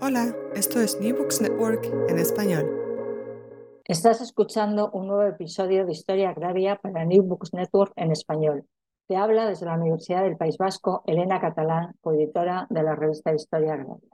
Hola, esto es New Books Network en español. Estás escuchando un nuevo episodio de Historia Agraria para New Books Network en español. Te habla desde la Universidad del País Vasco Elena Catalán, coeditora de la revista Historia Agraria.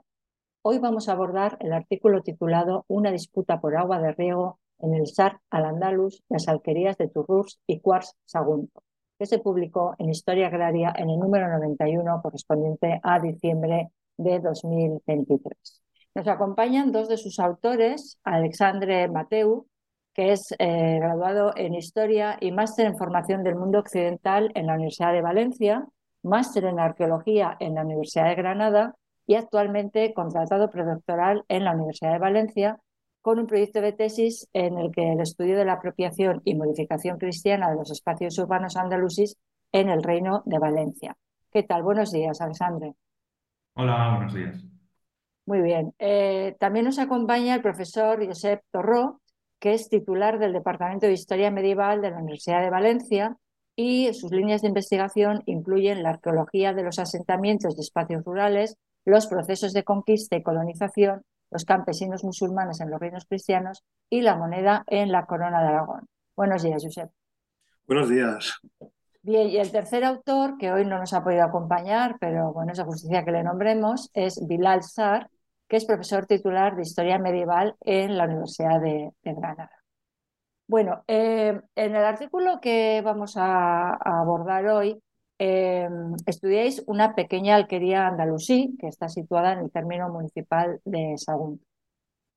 Hoy vamos a abordar el artículo titulado Una disputa por agua de riego en el SAR al-Andalus, las alquerías de Turrús y Cuars Sagunto, que se publicó en Historia Agraria en el número 91 correspondiente a diciembre de 2023. Nos acompañan dos de sus autores, Alexandre Mateu, que es eh, graduado en Historia y máster en Formación del Mundo Occidental en la Universidad de Valencia, máster en Arqueología en la Universidad de Granada y actualmente contratado predoctoral en la Universidad de Valencia con un proyecto de tesis en el que el estudio de la apropiación y modificación cristiana de los espacios urbanos andalusis en el Reino de Valencia. ¿Qué tal? Buenos días, Alexandre. Hola, buenos días. Muy bien. Eh, también nos acompaña el profesor Josep Torró, que es titular del Departamento de Historia Medieval de la Universidad de Valencia y sus líneas de investigación incluyen la arqueología de los asentamientos de espacios rurales, los procesos de conquista y colonización, los campesinos musulmanes en los reinos cristianos y la moneda en la corona de Aragón. Buenos días, Josep. Buenos días. Bien, y el tercer autor, que hoy no nos ha podido acompañar, pero bueno, es justicia que le nombremos, es Bilal Sar, que es profesor titular de Historia Medieval en la Universidad de, Granada. Bueno, eh, en el artículo que vamos a, abordar hoy, eh, estudiáis una pequeña alquería andalusí que está situada en el término municipal de Sagunto.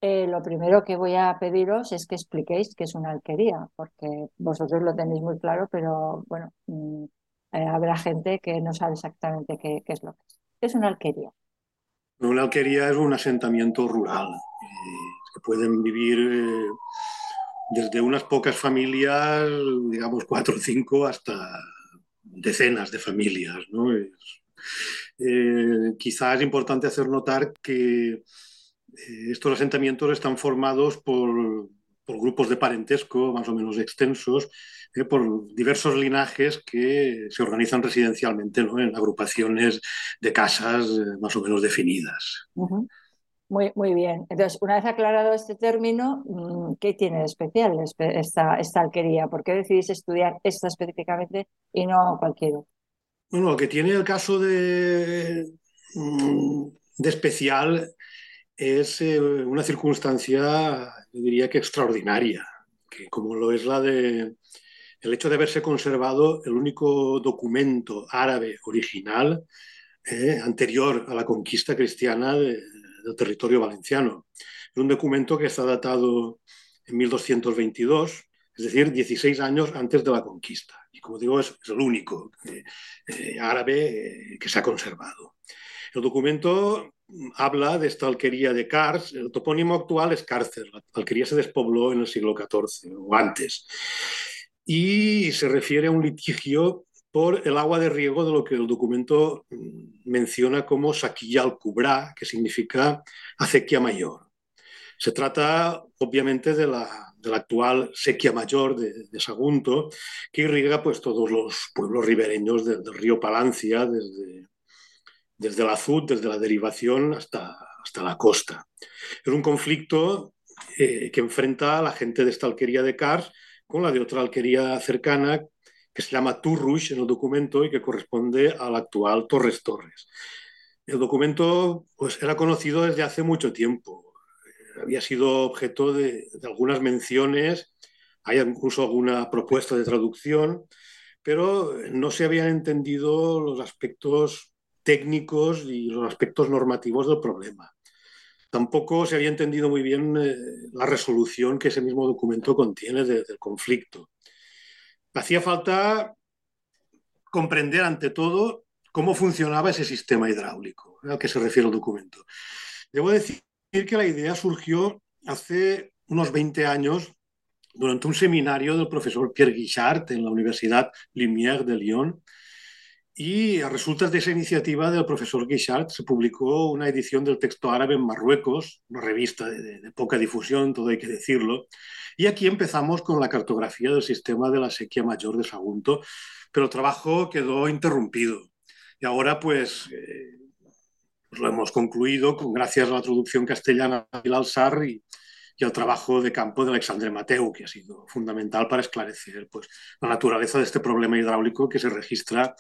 Eh, lo primero que voy a pediros es que expliquéis qué es una alquería, porque vosotros lo tenéis muy claro, pero bueno, mm, eh, habrá gente que no sabe exactamente qué, es lo que es. ¿Qué es una alquería? Una alquería es un asentamiento rural eh, que pueden vivir desde unas pocas familias, digamos cuatro o cinco, hasta decenas de familias. ¿no? quizás es importante hacer notar que estos asentamientos están formados por, grupos de parentesco más o menos extensos, eh, por diversos linajes que se organizan residencialmente en agrupaciones de casas eh, más o menos definidas. Muy, muy bien. Entonces, una vez aclarado este término, mm, ¿qué tiene de especial esta, esta alquería? ¿Por qué decidís estudiar esta específicamente y no cualquier otra? Bueno, lo que tiene el caso de, mm, de especial es eh, una circunstancia, yo diría que extraordinaria, que como lo es la de el hecho de haberse conservado el único documento árabe original eh, anterior a la conquista cristiana del territorio valenciano. Es un documento que está datado en 1222, es decir, 16 años antes de la conquista. Y como digo, es, el único eh, árabe que se ha conservado. El documento habla de esta alquería de Cars. El topónimo actual es Cárcer. La alquería se despobló en el siglo XIV o antes. Y se refiere a un litigio por el agua de riego de lo que el documento menciona como Saquilla al Cubrá, que significa acequia mayor. Se trata, obviamente, de la, actual sequía mayor de, Sagunto, que irriga pues, todos los pueblos ribereños del río Palancia, desde, desde el azud, desde la derivación hasta, hasta la costa. Es un conflicto eh, que enfrenta a la gente de esta alquería de Cars con la de otra alquería cercana que se llama Turrush en el documento y que corresponde al actual Torres Torres. El documento pues, era conocido desde hace mucho tiempo. Había sido objeto de, de algunas menciones, hay incluso alguna propuesta de traducción, pero no se habían entendido los aspectos técnicos y los aspectos normativos del problema. Tampoco se había entendido muy bien eh, la resolución que ese mismo documento contiene del conflicto. Hacía falta comprender ante todo cómo funcionaba ese sistema hidráulico al que se refiere el documento. Debo decir que la idea surgió hace unos 20 años durante un seminario del profesor Pierre Guichard en la Universidad Lumière de Lyon. Y a resultas de esa iniciativa del profesor Guichard se publicó una edición del texto árabe en Marruecos, una revista de, de, poca difusión, todo hay que decirlo. Y aquí empezamos con la cartografía del sistema de la sequía mayor de Sagunto, pero el trabajo quedó interrumpido. Y ahora pues, eh, pues lo hemos concluido con, gracias a la traducción castellana del Alsar y, y al trabajo de campo de Alexandre Mateu, que ha sido fundamental para esclarecer pues, la naturaleza de este problema hidráulico que se registra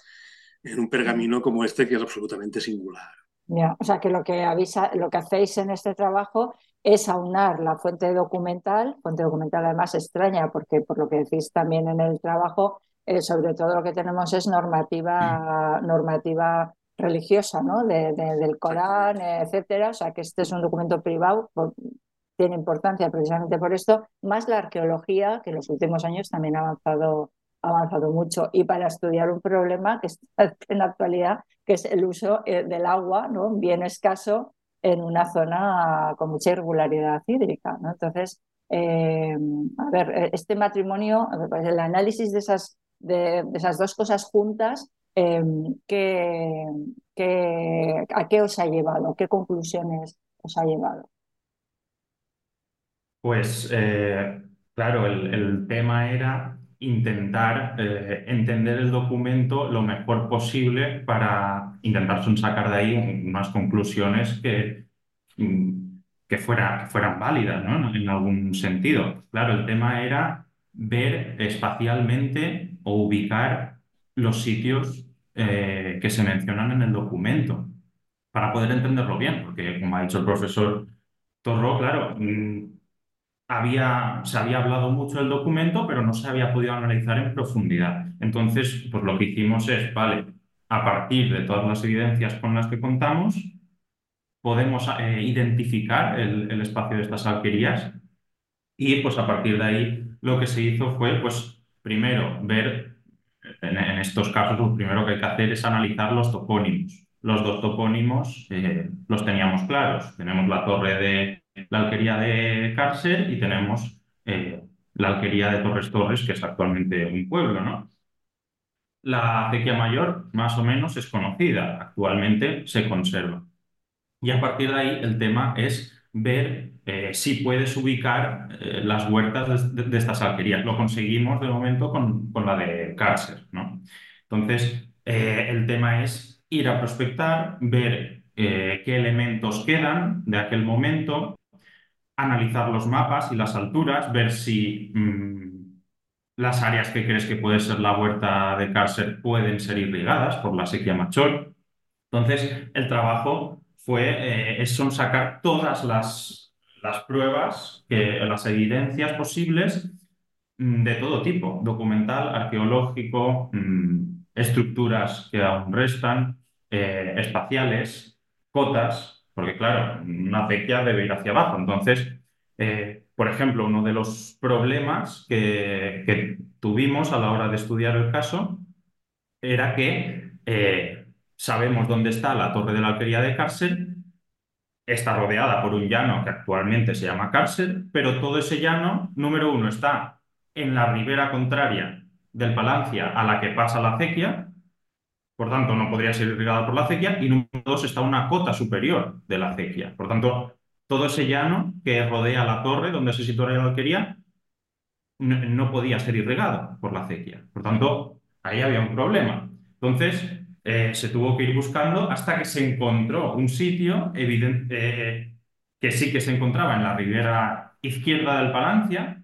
en un pergamino como este, que es absolutamente singular. Ya, o sea que lo que avisa, lo que hacéis en este trabajo es aunar la fuente documental, fuente documental además extraña, porque por lo que decís también en el trabajo, eh, sobre todo lo que tenemos es normativa, normativa religiosa, ¿no? De, de, del Corán, etcétera. O sea que este es un documento privado, por, tiene importancia precisamente por esto, más la arqueología, que en los últimos años también ha avanzado, avanzado mucho, y para estudiar un problema que en la actualidad, que es el uso eh, del agua, ¿no? bien escaso en una zona con mucha irregularidad hídrica. ¿no? Entonces, eh, a ver, este matrimonio, pues el análisis de esas, de, esas dos cosas juntas, eh, ¿qué, qué, ¿a qué os ha llevado? ¿Qué conclusiones os ha llevado? Pues eh, claro, el, el, tema era intentar eh, entender el documento lo mejor posible para intentar sacar de ahí unas conclusiones que, que, fuera, que fueran válidas ¿no? en algún sentido. Claro, el tema era ver espacialmente o ubicar los sitios eh, que se mencionan en el documento para poder entenderlo bien, porque como ha dicho el profesor Torro, claro, había, se había hablado mucho del documento, pero no se había podido analizar en profundidad. Entonces, pues lo que hicimos es, vale, a partir de todas las evidencias con las que contamos, podemos eh, identificar el, el, espacio de estas alquerías y pues a partir de ahí lo que se hizo fue, pues primero, ver, en, en estos casos lo primero que hay que hacer es analizar los topónimos. Los dos topónimos eh, los teníamos claros. Tenemos la torre de la alquería de Cárcer y tenemos eh, la alquería de Torres Torres, que es actualmente un pueblo, ¿no? La acequia mayor, más o menos, es conocida, actualmente se conserva. Y a partir de ahí el tema es ver eh, si puedes ubicar eh, las huertas de, estas alquerías. Lo conseguimos de momento con, con la de Cárcer, ¿no? Entonces, el tema es ir a prospectar, ver qué elementos quedan de aquel momento, analizar los mapas y las alturas, ver si mmm, las áreas que crees que puede ser la huerta de cárcel pueden ser irrigadas por la sequía mayor. Entonces, el trabajo fue, eh, son sacar todas las, las pruebas, que, las evidencias posibles mmm, de todo tipo, documental, arqueológico, mmm, estructuras que aún restan, eh, espaciales, cotas, porque claro, una acequia debe ir hacia abajo. Entonces, eh, por ejemplo, uno de los problemas que, que, tuvimos a la hora de estudiar el caso era que eh, sabemos dónde está la torre de la alquería de Cárcel, está rodeada por un llano que actualmente se llama Cárcel, pero todo ese llano, número uno, está en la ribera contraria del Palancia a la que pasa la acequia, por tanto no podría ser irrigada por la acequia, y número dos está una cota superior de la acequia. Por tanto, todo ese llano que rodea la torre donde se sitúa la alquería no, podía ser irrigado por la acequia. Por tanto, ahí había un problema. Entonces, eh, se tuvo que ir buscando hasta que se encontró un sitio evidente, eh, que sí que se encontraba en la ribera izquierda del Palancia,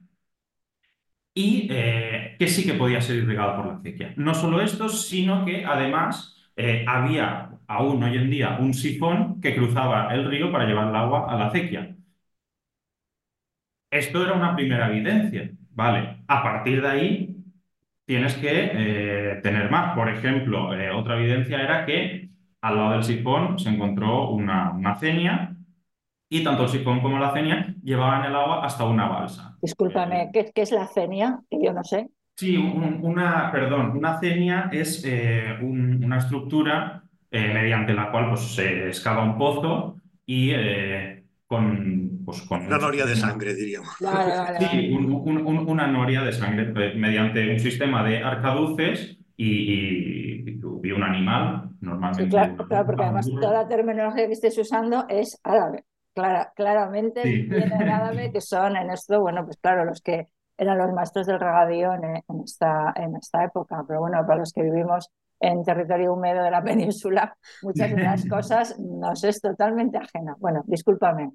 y eh, que sí que podía ser irrigado por la acequia. No solo esto, sino que además eh, había aún hoy en día un sifón que cruzaba el río para llevar el agua a la acequia. Esto era una primera evidencia, ¿vale? A partir de ahí tienes que eh, tener más. Por ejemplo, otra evidencia era que al lado del sifón se encontró una, una y tanto el sifón como la cenia llevaban el agua hasta una balsa. Discúlpame, ¿qué, qué es la cenia? Que yo no sé. Sí, un, una, perdón, una cenia es eh, un, una estructura eh, mediante la cual pues, se excava un pozo y eh, con, pues, con Una un noria de sangre, diríamos. Vale, vale, vale. Sí, un- un- un- una noria de sangre eh, mediante un sistema de arcaduces y, y- y un animal, normalmente. Sí, claro, claro, porque además toda la terminología que estés usando es árabe. Clara, claramente Sí. árabe, que son en esto, bueno, pues claro, los que eran los maestros del regadío en, en esta, en esta época. Pero bueno, para los que vivimos en territorio húmedo de la península, muchas de las cosas nos es totalmente ajena. Bueno, discúlpame,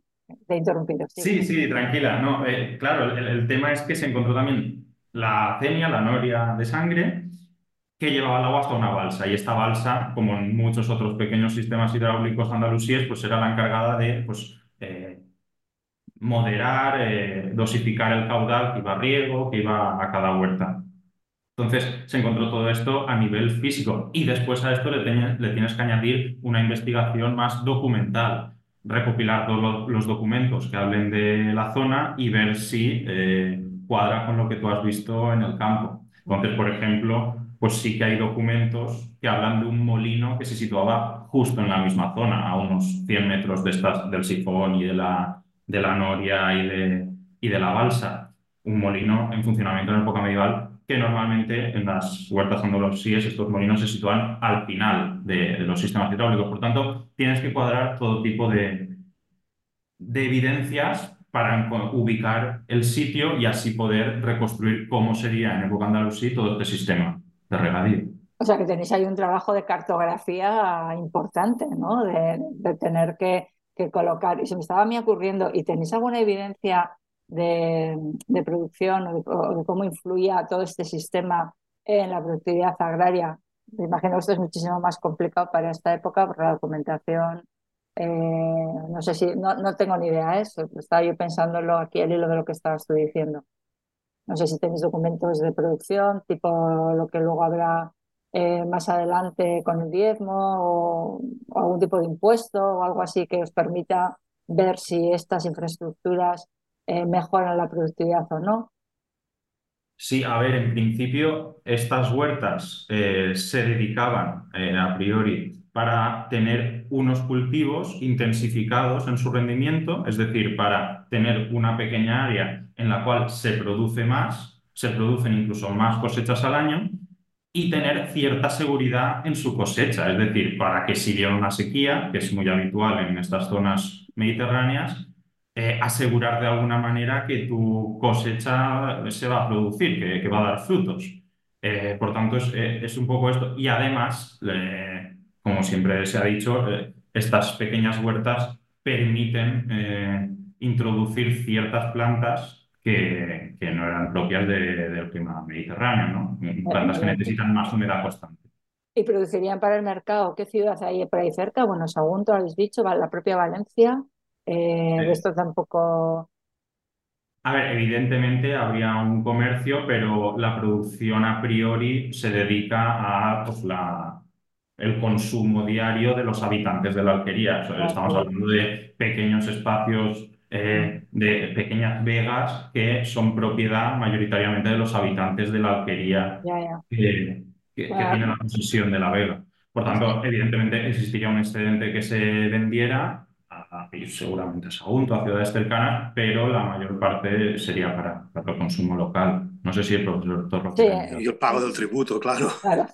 te he interrumpido. Sí, sí, tranquila. No, eh, claro, el, el tema es que se encontró también la cenia, la noria de sangre, que llevaba el agua hasta una balsa. Y esta balsa, como en muchos otros pequeños sistemas hidráulicos andalusíes, pues era la encargada de pues, moderar, eh, dosificar el caudal que iba a riego, que iba a cada huerta. Entonces se encontró todo esto a nivel físico y después a esto le, teñe- le tienes que añadir una investigación más documental, recopilar todos lo- los documentos que hablen de la zona y ver si eh, cuadra con lo que tú has visto en el campo. Entonces, por ejemplo, pues sí que hay documentos que hablan de un molino que se situaba justo en la misma zona, a unos 100 metros de estas, del sifón y de la, de la noria y de, y de la balsa. Un molino en funcionamiento en época medieval que normalmente en las huertas andalusíes estos molinos se sitúan al final de, de los sistemas hidráulicos. Por tanto, tienes que cuadrar todo tipo de, de evidencias para ubicar el sitio y así poder reconstruir cómo sería en época andalusí todo este sistema de regadío. O sea que tenéis ahí un trabajo de cartografía importante, ¿no? De, de tener que, que colocar. Y se me estaba a mí ocurriendo, ¿y tenéis alguna evidencia de, de producción o de, de cómo influía todo este sistema en la productividad agraria? Me imagino que esto es muchísimo más complicado para esta época, porque la documentación, eh, no sé si, no, no tengo ni idea, ¿eh? Estaba yo pensándolo aquí al hilo de lo que estabas tú diciendo. No sé si tenéis documentos de producción, tipo lo que luego habrá eh, más adelante con el diezmo o, algún tipo de impuesto o algo así que os permita ver si estas infraestructuras eh, mejoran la productividad o no. Sí, a ver, en principio estas huertas eh, se dedicaban a priori para tener unos cultivos intensificados en su rendimiento, es decir, para tener una pequeña área en la cual se produce más, se producen incluso más cosechas al año y tener cierta seguridad en su cosecha, es decir, para que si viene una sequía, que es muy habitual en estas zonas mediterráneas, eh, asegurar de alguna manera que tu cosecha se va a producir, que, va a dar frutos. Eh, por tanto, es, eh, es un poco esto. Y además, como siempre se ha dicho, estas pequeñas huertas permiten introducir ciertas plantas que, que no eran propias de- del clima mediterráneo, ¿no? Plantas que necesitan más humedad constante. Y producirían para el mercado. ¿Qué ciudad hay por ahí cerca? Bueno, Sagunto, habéis dicho, la propia Valencia. Eh, Sí. esto tampoco. A ver, evidentemente habría un comercio, pero la producción a priori se dedica a pues, la, el consumo diario de los habitantes de la alquería. O sea, estamos hablando de pequeños espacios, eh, de pequeñas vegas que son propiedad mayoritariamente de los habitantes de la alquería ya. que, tienen la posesión de la vega. Por tanto, evidentemente existiría un excedente que se vendiera a, seguramente a Sagunto, a ciudades cercanas, pero la mayor parte sería para, para el consumo local. No sé si el profesor Torro Sí, Y el pago del tributo, claro. Claro,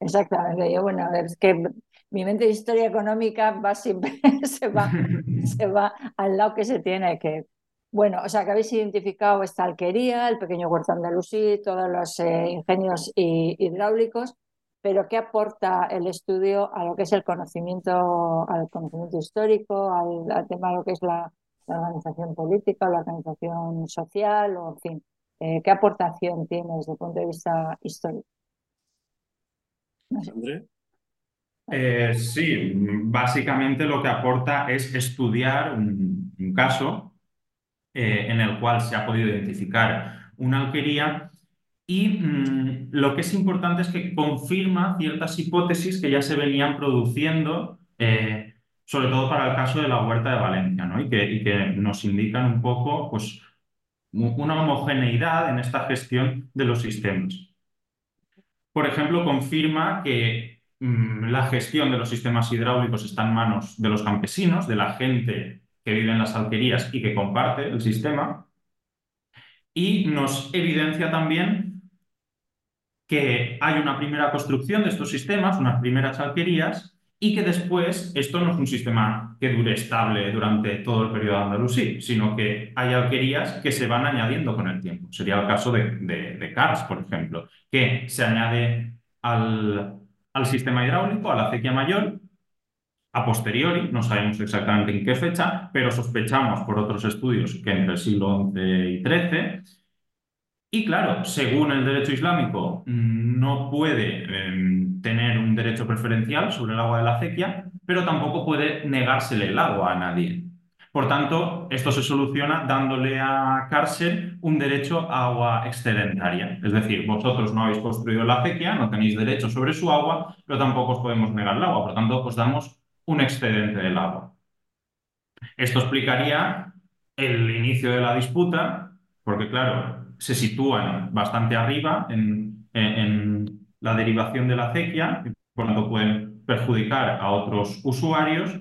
exactamente. Yo, bueno, es que mi mente de historia económica va siempre, se va, se va al lado que se tiene que. Bueno, o sea, que habéis identificado esta alquería, el pequeño huerto andalusí, todos los eh, ingenios hi- hidráulicos, pero ¿qué aporta el estudio a lo que es el conocimiento, al conocimiento histórico, al, al tema de lo que es la, la organización política, la organización social, o en fin, eh, ¿qué aportación tiene desde el punto de vista histórico? No sé. André. Eh, sí, básicamente lo que aporta es estudiar un, caso eh, en el cual se ha podido identificar una alquería y mm, lo que es importante es que confirma ciertas hipótesis que ya se venían produciendo, eh, sobre todo para el caso de la Huerta de Valencia, ¿no? Y que, y que nos indican un poco pues, una homogeneidad en esta gestión de los sistemas. Por ejemplo, confirma que la gestión de los sistemas hidráulicos está en manos de los campesinos, de la gente que vive en las alquerías y que comparte el sistema. Y nos evidencia también que hay una primera construcción de estos sistemas, unas primeras alquerías, y que después esto no es un sistema que dure estable durante todo el periodo andalusí, sino que hay alquerías que se van añadiendo con el tiempo. Sería el caso de, de, por ejemplo, que se añade al, al sistema hidráulico, a la acequia mayor, a posteriori, no sabemos exactamente en qué fecha, pero sospechamos por otros estudios que entre el siglo XI y XIII, y claro, según el derecho islámico, no puede em, tener un derecho preferencial sobre el agua de la acequia, pero tampoco puede negársele el agua a nadie. Por tanto, esto se soluciona dándole a cárcel un derecho a agua excedentaria. Es decir, vosotros no habéis construido la acequia, no tenéis derecho sobre su agua, pero tampoco os podemos negar el agua. Por tanto, os damos un excedente del agua. Esto explicaría el inicio de la disputa, porque claro, se sitúan bastante arriba en, la derivación de la acequia, y por tanto pueden perjudicar a otros usuarios,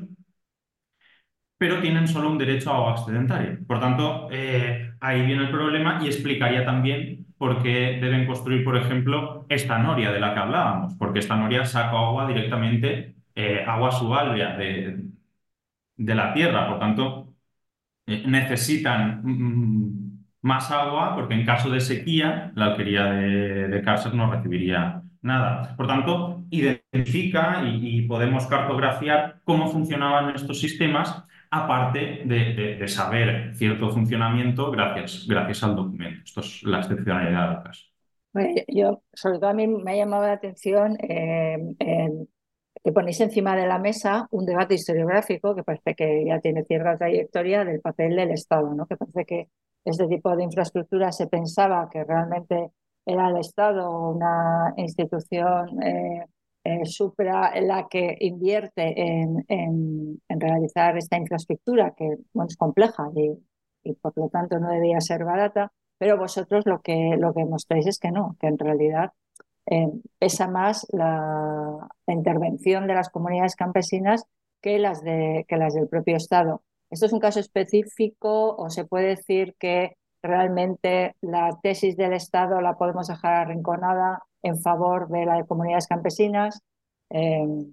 pero tienen solo un derecho a agua excedentaria. Por tanto, eh, ahí viene el problema y explicaría también por qué deben construir, por ejemplo, esta noria de la que hablábamos, porque esta noria saca agua directamente, eh, agua subalvea de, de, la tierra, por tanto, eh, necesitan mm, más agua, porque en caso de sequía, la alquería de, de Cárcer no recibiría nada. Por tanto, identifica y, podemos cartografiar cómo funcionaban estos sistemas, aparte de, saber cierto funcionamiento gracias, gracias al documento. Esto es la excepcionalidad del caso. Yo, sobre todo a mí me ha llamado la atención eh, que ponéis encima de la mesa un debate historiográfico que parece que ya tiene cierta trayectoria del papel del Estado, ¿no? que parece que este tipo de infraestructura se pensaba que realmente era el Estado una institución eh, eh, en la que invierte en, en, realizar esta infraestructura que bueno, es compleja y, y, por lo tanto no debía ser barata, pero vosotros lo que, lo que mostráis es que no, que en realidad eh, pesa más la, intervención de las comunidades campesinas que las, de, que las del propio Estado. ¿Esto es un caso específico o se puede decir que realmente la tesis del Estado la podemos dejar arrinconada en favor de las comunidades campesinas? Em,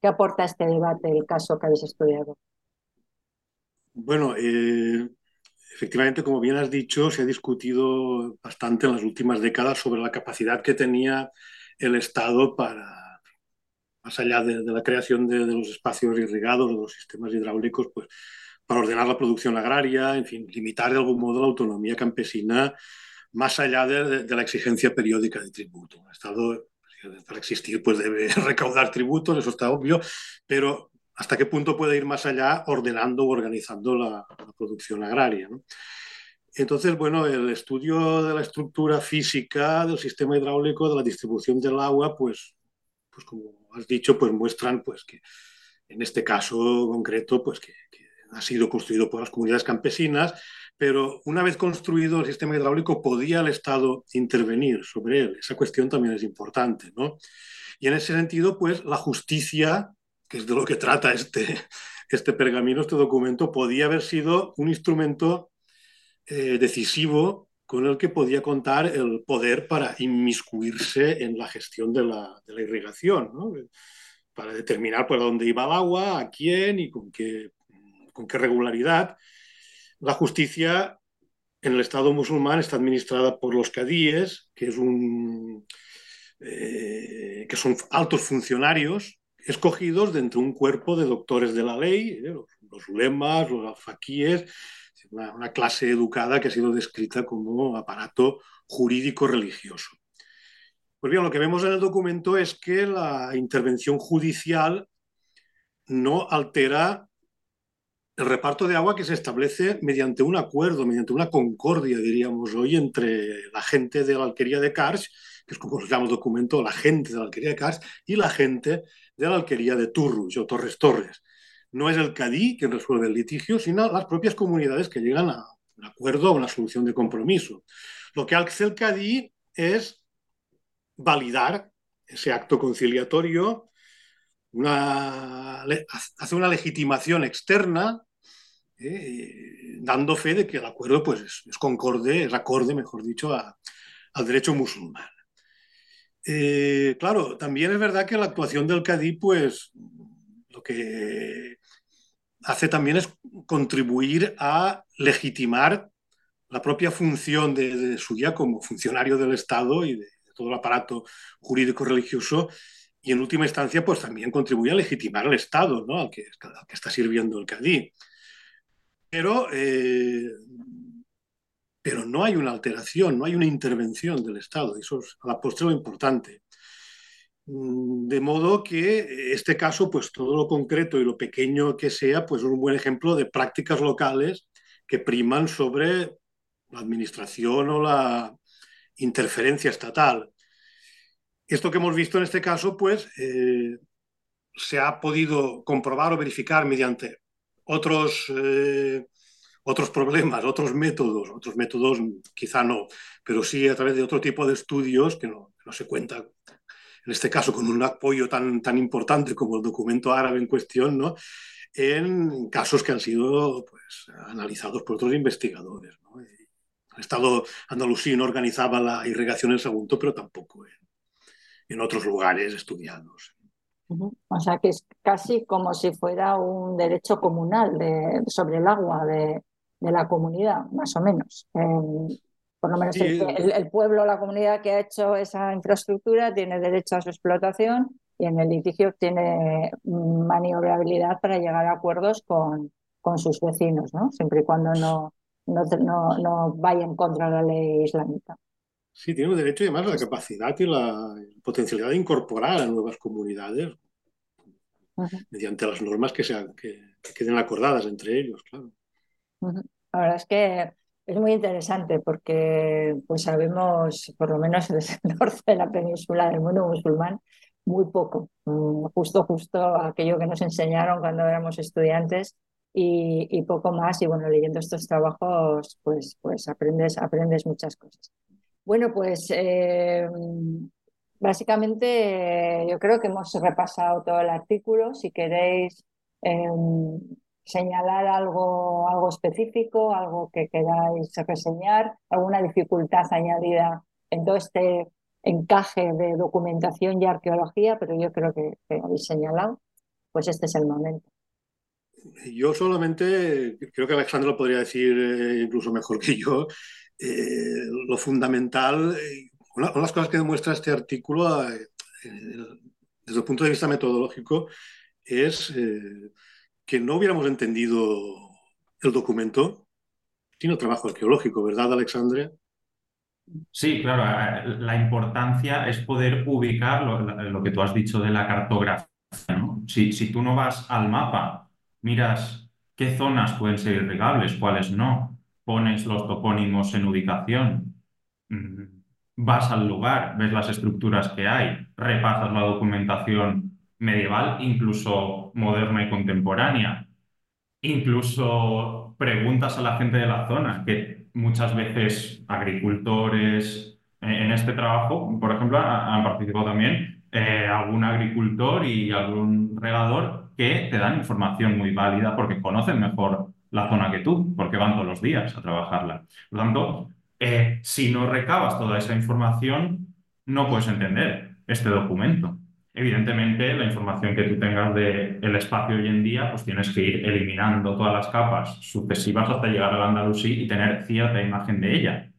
¿Qué aporta este debate, el caso que habéis estudiado? Bueno, eh, efectivamente, como bien has dicho, se ha discutido bastante en las últimas décadas sobre la capacidad que tenía el Estado para, más allá de, la creación de, de, los espacios irrigados, de los sistemas hidráulicos, pues para ordenar la producción agraria, en fin, limitar de algún modo la autonomía campesina más allá de, la exigencia periódica de tributo. El Estado, para existir, pues debe recaudar tributos, eso está obvio, pero ¿hasta qué punto puede ir más allá ordenando o organizando la, producción agraria? Entonces, bueno, el estudio de la estructura física del sistema hidráulico, de la distribución del agua, pues, pues como has dicho, pues muestran pues, que en este caso concreto, pues que ha sido construido por las comunidades campesinas, pero una vez construido el sistema hidráulico podía el Estado intervenir sobre él. Esa cuestión también es importante, ¿no? Y en ese sentido, pues la justicia, que es de lo que trata este, este pergamino, este documento, podía haber sido un instrumento eh, decisivo con el que podía contar el poder para inmiscuirse en la gestión de la, de la irrigación, ¿no? para determinar por dónde iba el agua, a quién y con qué con qué regularidad. La justicia en el Estado musulmán está administrada por los cadíes, que, es un, eh, que son altos funcionarios escogidos de un cuerpo de doctores de la ley, eh, los, ulemas, los alfaquíes, una, clase educada que ha sido descrita como aparato jurídico religioso. Pues bien, lo que vemos en el documento es que la intervención judicial no altera el reparto de agua que se establece mediante un acuerdo, mediante una concordia, diríamos hoy, entre la gente de la alquería de Cars, que es como se llama el documento, la gente de la alquería de Cars, y la gente de la alquería de Turrus o Torres Torres. No es el Cadí quien resuelve el litigio, sino las propias comunidades que llegan a un acuerdo, a una solución de compromiso. Lo que hace el Cadí es validar ese acto conciliatorio, una, hace una legitimación externa, eh, dando fe de que el acuerdo pues, es, concorde, es acorde, mejor dicho, al derecho musulmán. Eh, claro, también es verdad que la actuación del Cadí, pues lo que hace también es contribuir a legitimar la propia función de, Suya como funcionario del Estado y de, todo el aparato jurídico religioso y en última instancia pues también contribuye a legitimar el Estado ¿no? al, que, que está sirviendo el Cadí. Pero, eh, pero no hay una alteración, no hay una intervención del Estado, eso es a la postre lo importante. De modo que este caso, pues todo lo concreto y lo pequeño que sea, pues es un buen ejemplo de prácticas locales que priman sobre la administración o la interferencia estatal. Esto que hemos visto en este caso, pues eh, se ha podido comprobar o verificar mediante otros, eh, otros problemas, otros métodos, otros métodos quizá no, pero sí a través de otro tipo de estudios que no, no se cuenta en este caso con un apoyo tan, tan importante como el documento árabe en cuestión, ¿no? en casos que han sido pues, analizados por otros investigadores. ¿no? El Estado andalusí no organizaba la irrigación en Sagunto, pero tampoco en, en otros lugares estudiados. O sea que es casi como si fuera un derecho comunal de, sobre el agua de, de la comunidad, más o menos. Eh, por lo menos el, el, pueblo, la comunidad que ha hecho esa infraestructura tiene derecho a su explotación y en el litigio tiene maniobrabilidad para llegar a acuerdos con, con sus vecinos, ¿no? siempre y cuando no, no, no, no vaya en contra de la ley islámica. Sí, tiene un derecho y además la capacidad y la potencialidad de incorporar a nuevas comunidades mediante las normas que, sean, que, queden acordadas entre ellos, claro. La verdad es que es muy interesante porque pues sabemos, por lo menos en el norte de la península del mundo musulmán, muy poco, mm, justo, justo aquello que nos enseñaron cuando éramos estudiantes y, y poco más. Y bueno, leyendo estos trabajos, pues, pues aprendes, aprendes muchas cosas. Bueno, pues eh, básicamente yo creo que hemos repasado todo el artículo. Si queréis em, señalar algo, algo específico, algo que queráis reseñar, alguna dificultad añadida en todo este encaje de documentación y arqueología, pero yo creo que, habéis señalado, pues este es el momento. Yo solamente, creo que Alejandro podría decir eh, incluso mejor que yo, eh, lo fundamental, eh, una, de las cosas que demuestra este artículo desde el punto de vista metodológico es que no hubiéramos entendido el documento sin el trabajo arqueológico, ¿verdad, Alexandre? Sí, claro, la importancia es poder ubicar lo, que tú has dicho de la cartografía. Si, si, tú no vas al mapa, miras qué zonas pueden ser irrigables, cuáles no, pones los topónimos en ubicación, mm, vas al lugar, ves las estructuras que hay, repasas la documentación medieval, incluso moderna y contemporánea, incluso preguntas a la gente de la zona, que muchas veces agricultores eh, en este trabajo, por ejemplo, han participado también eh, algún agricultor y algún regador que te dan información muy válida porque conocen mejor la zona que tú, porque van todos los días a trabajarla. Por lo tanto, eh, si no recabas toda esa información, no puedes entender este documento. Evidentemente, la información que tú tengas del espacio hoy en día, pues tienes que ir eliminando todas las capas sucesivas hasta llegar al Andalusí y tener cierta imagen de ella.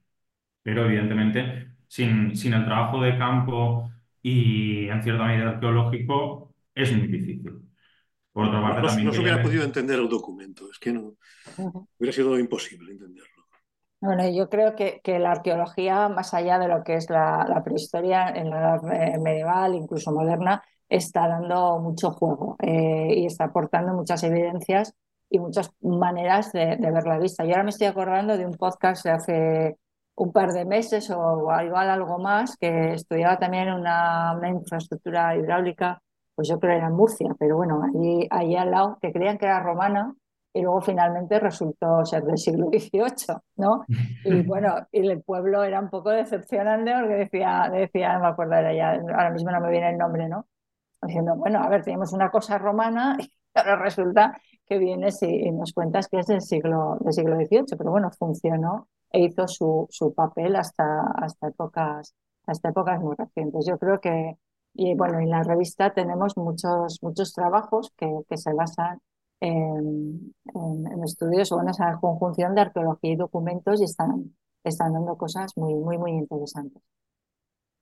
Pero evidentemente, sin, sin el trabajo de campo y en cierta medida arqueológico, es muy difícil. Por otra parte, no, también no se hubiera podido entender el documento, es que no hubiera sido imposible entenderlo. Bueno, yo creo que, que, la arqueología, más allá de lo que es la, prehistoria en la edad medieval, incluso moderna, está dando mucho juego eh, y está aportando muchas evidencias y muchas maneras de, ver la vista. Yo ahora me estoy acordando de un podcast de hace un par de meses o igual algo más, que estudiaba también una, una infraestructura hidráulica, pues yo creo que era en Murcia, pero bueno, allí, allí al lado, que creían que era romana, y luego finalmente resultó ser del siglo XVIII, ¿no? Y bueno, y el pueblo era un poco decepcionante porque decía, decía, no me acuerdo, era ya, ahora mismo no me viene el nombre, ¿no? Diciendo, bueno, a ver, tenemos una cosa romana y ahora resulta que vienes y, nos cuentas que es del siglo, del siglo XVIII, pero bueno, funcionó e hizo su, su papel hasta, hasta, épocas, hasta épocas muy recientes. Yo creo que, y bueno, en la revista tenemos muchos, muchos trabajos que, que se basan en, en, estudios o en esa conjunción de arqueología y documentos y están, están dando cosas muy, muy, muy interesantes.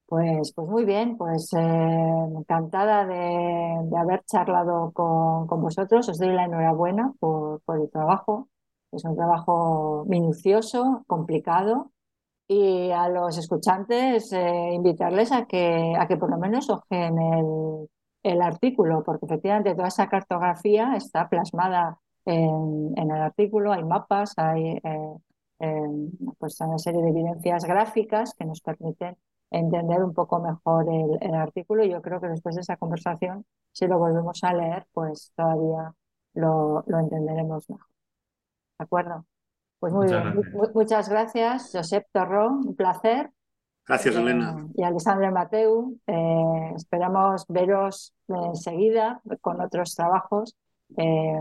Pues, pues muy bien, pues eh, encantada de, de, haber charlado con, con, vosotros. Os doy la enhorabuena por, por el trabajo. Es un trabajo minucioso, complicado, y a los escuchantes eh, invitarles a que, a que por lo menos ojen el, el artículo, porque efectivamente toda esa cartografía está plasmada en, en el artículo, hay mapas, hay eh, pues una serie de evidencias gráficas que nos permiten entender un poco mejor el, el, artículo. Yo creo que después de esa conversación, si lo volvemos a leer, pues todavía lo, lo entenderemos mejor. ¿De acuerdo? Pues muy muchas bien. Gracias. Muchas gracias, Josep Torró, un placer. Gracias, eh, Elena. Y Alessandra Mateu, eh, esperamos veros enseguida con otros trabajos eh,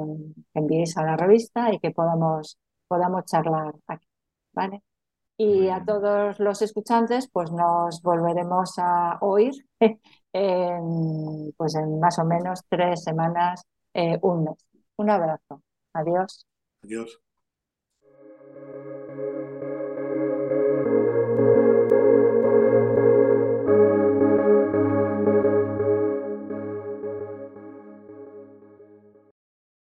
que enviéis a la revista y que podamos, podamos charlar aquí. ¿vale? Y a todos los escuchantes, pues nos volveremos a oír en, pues en más o menos tres semanas, un mes. Un abrazo. Adiós. Adiós.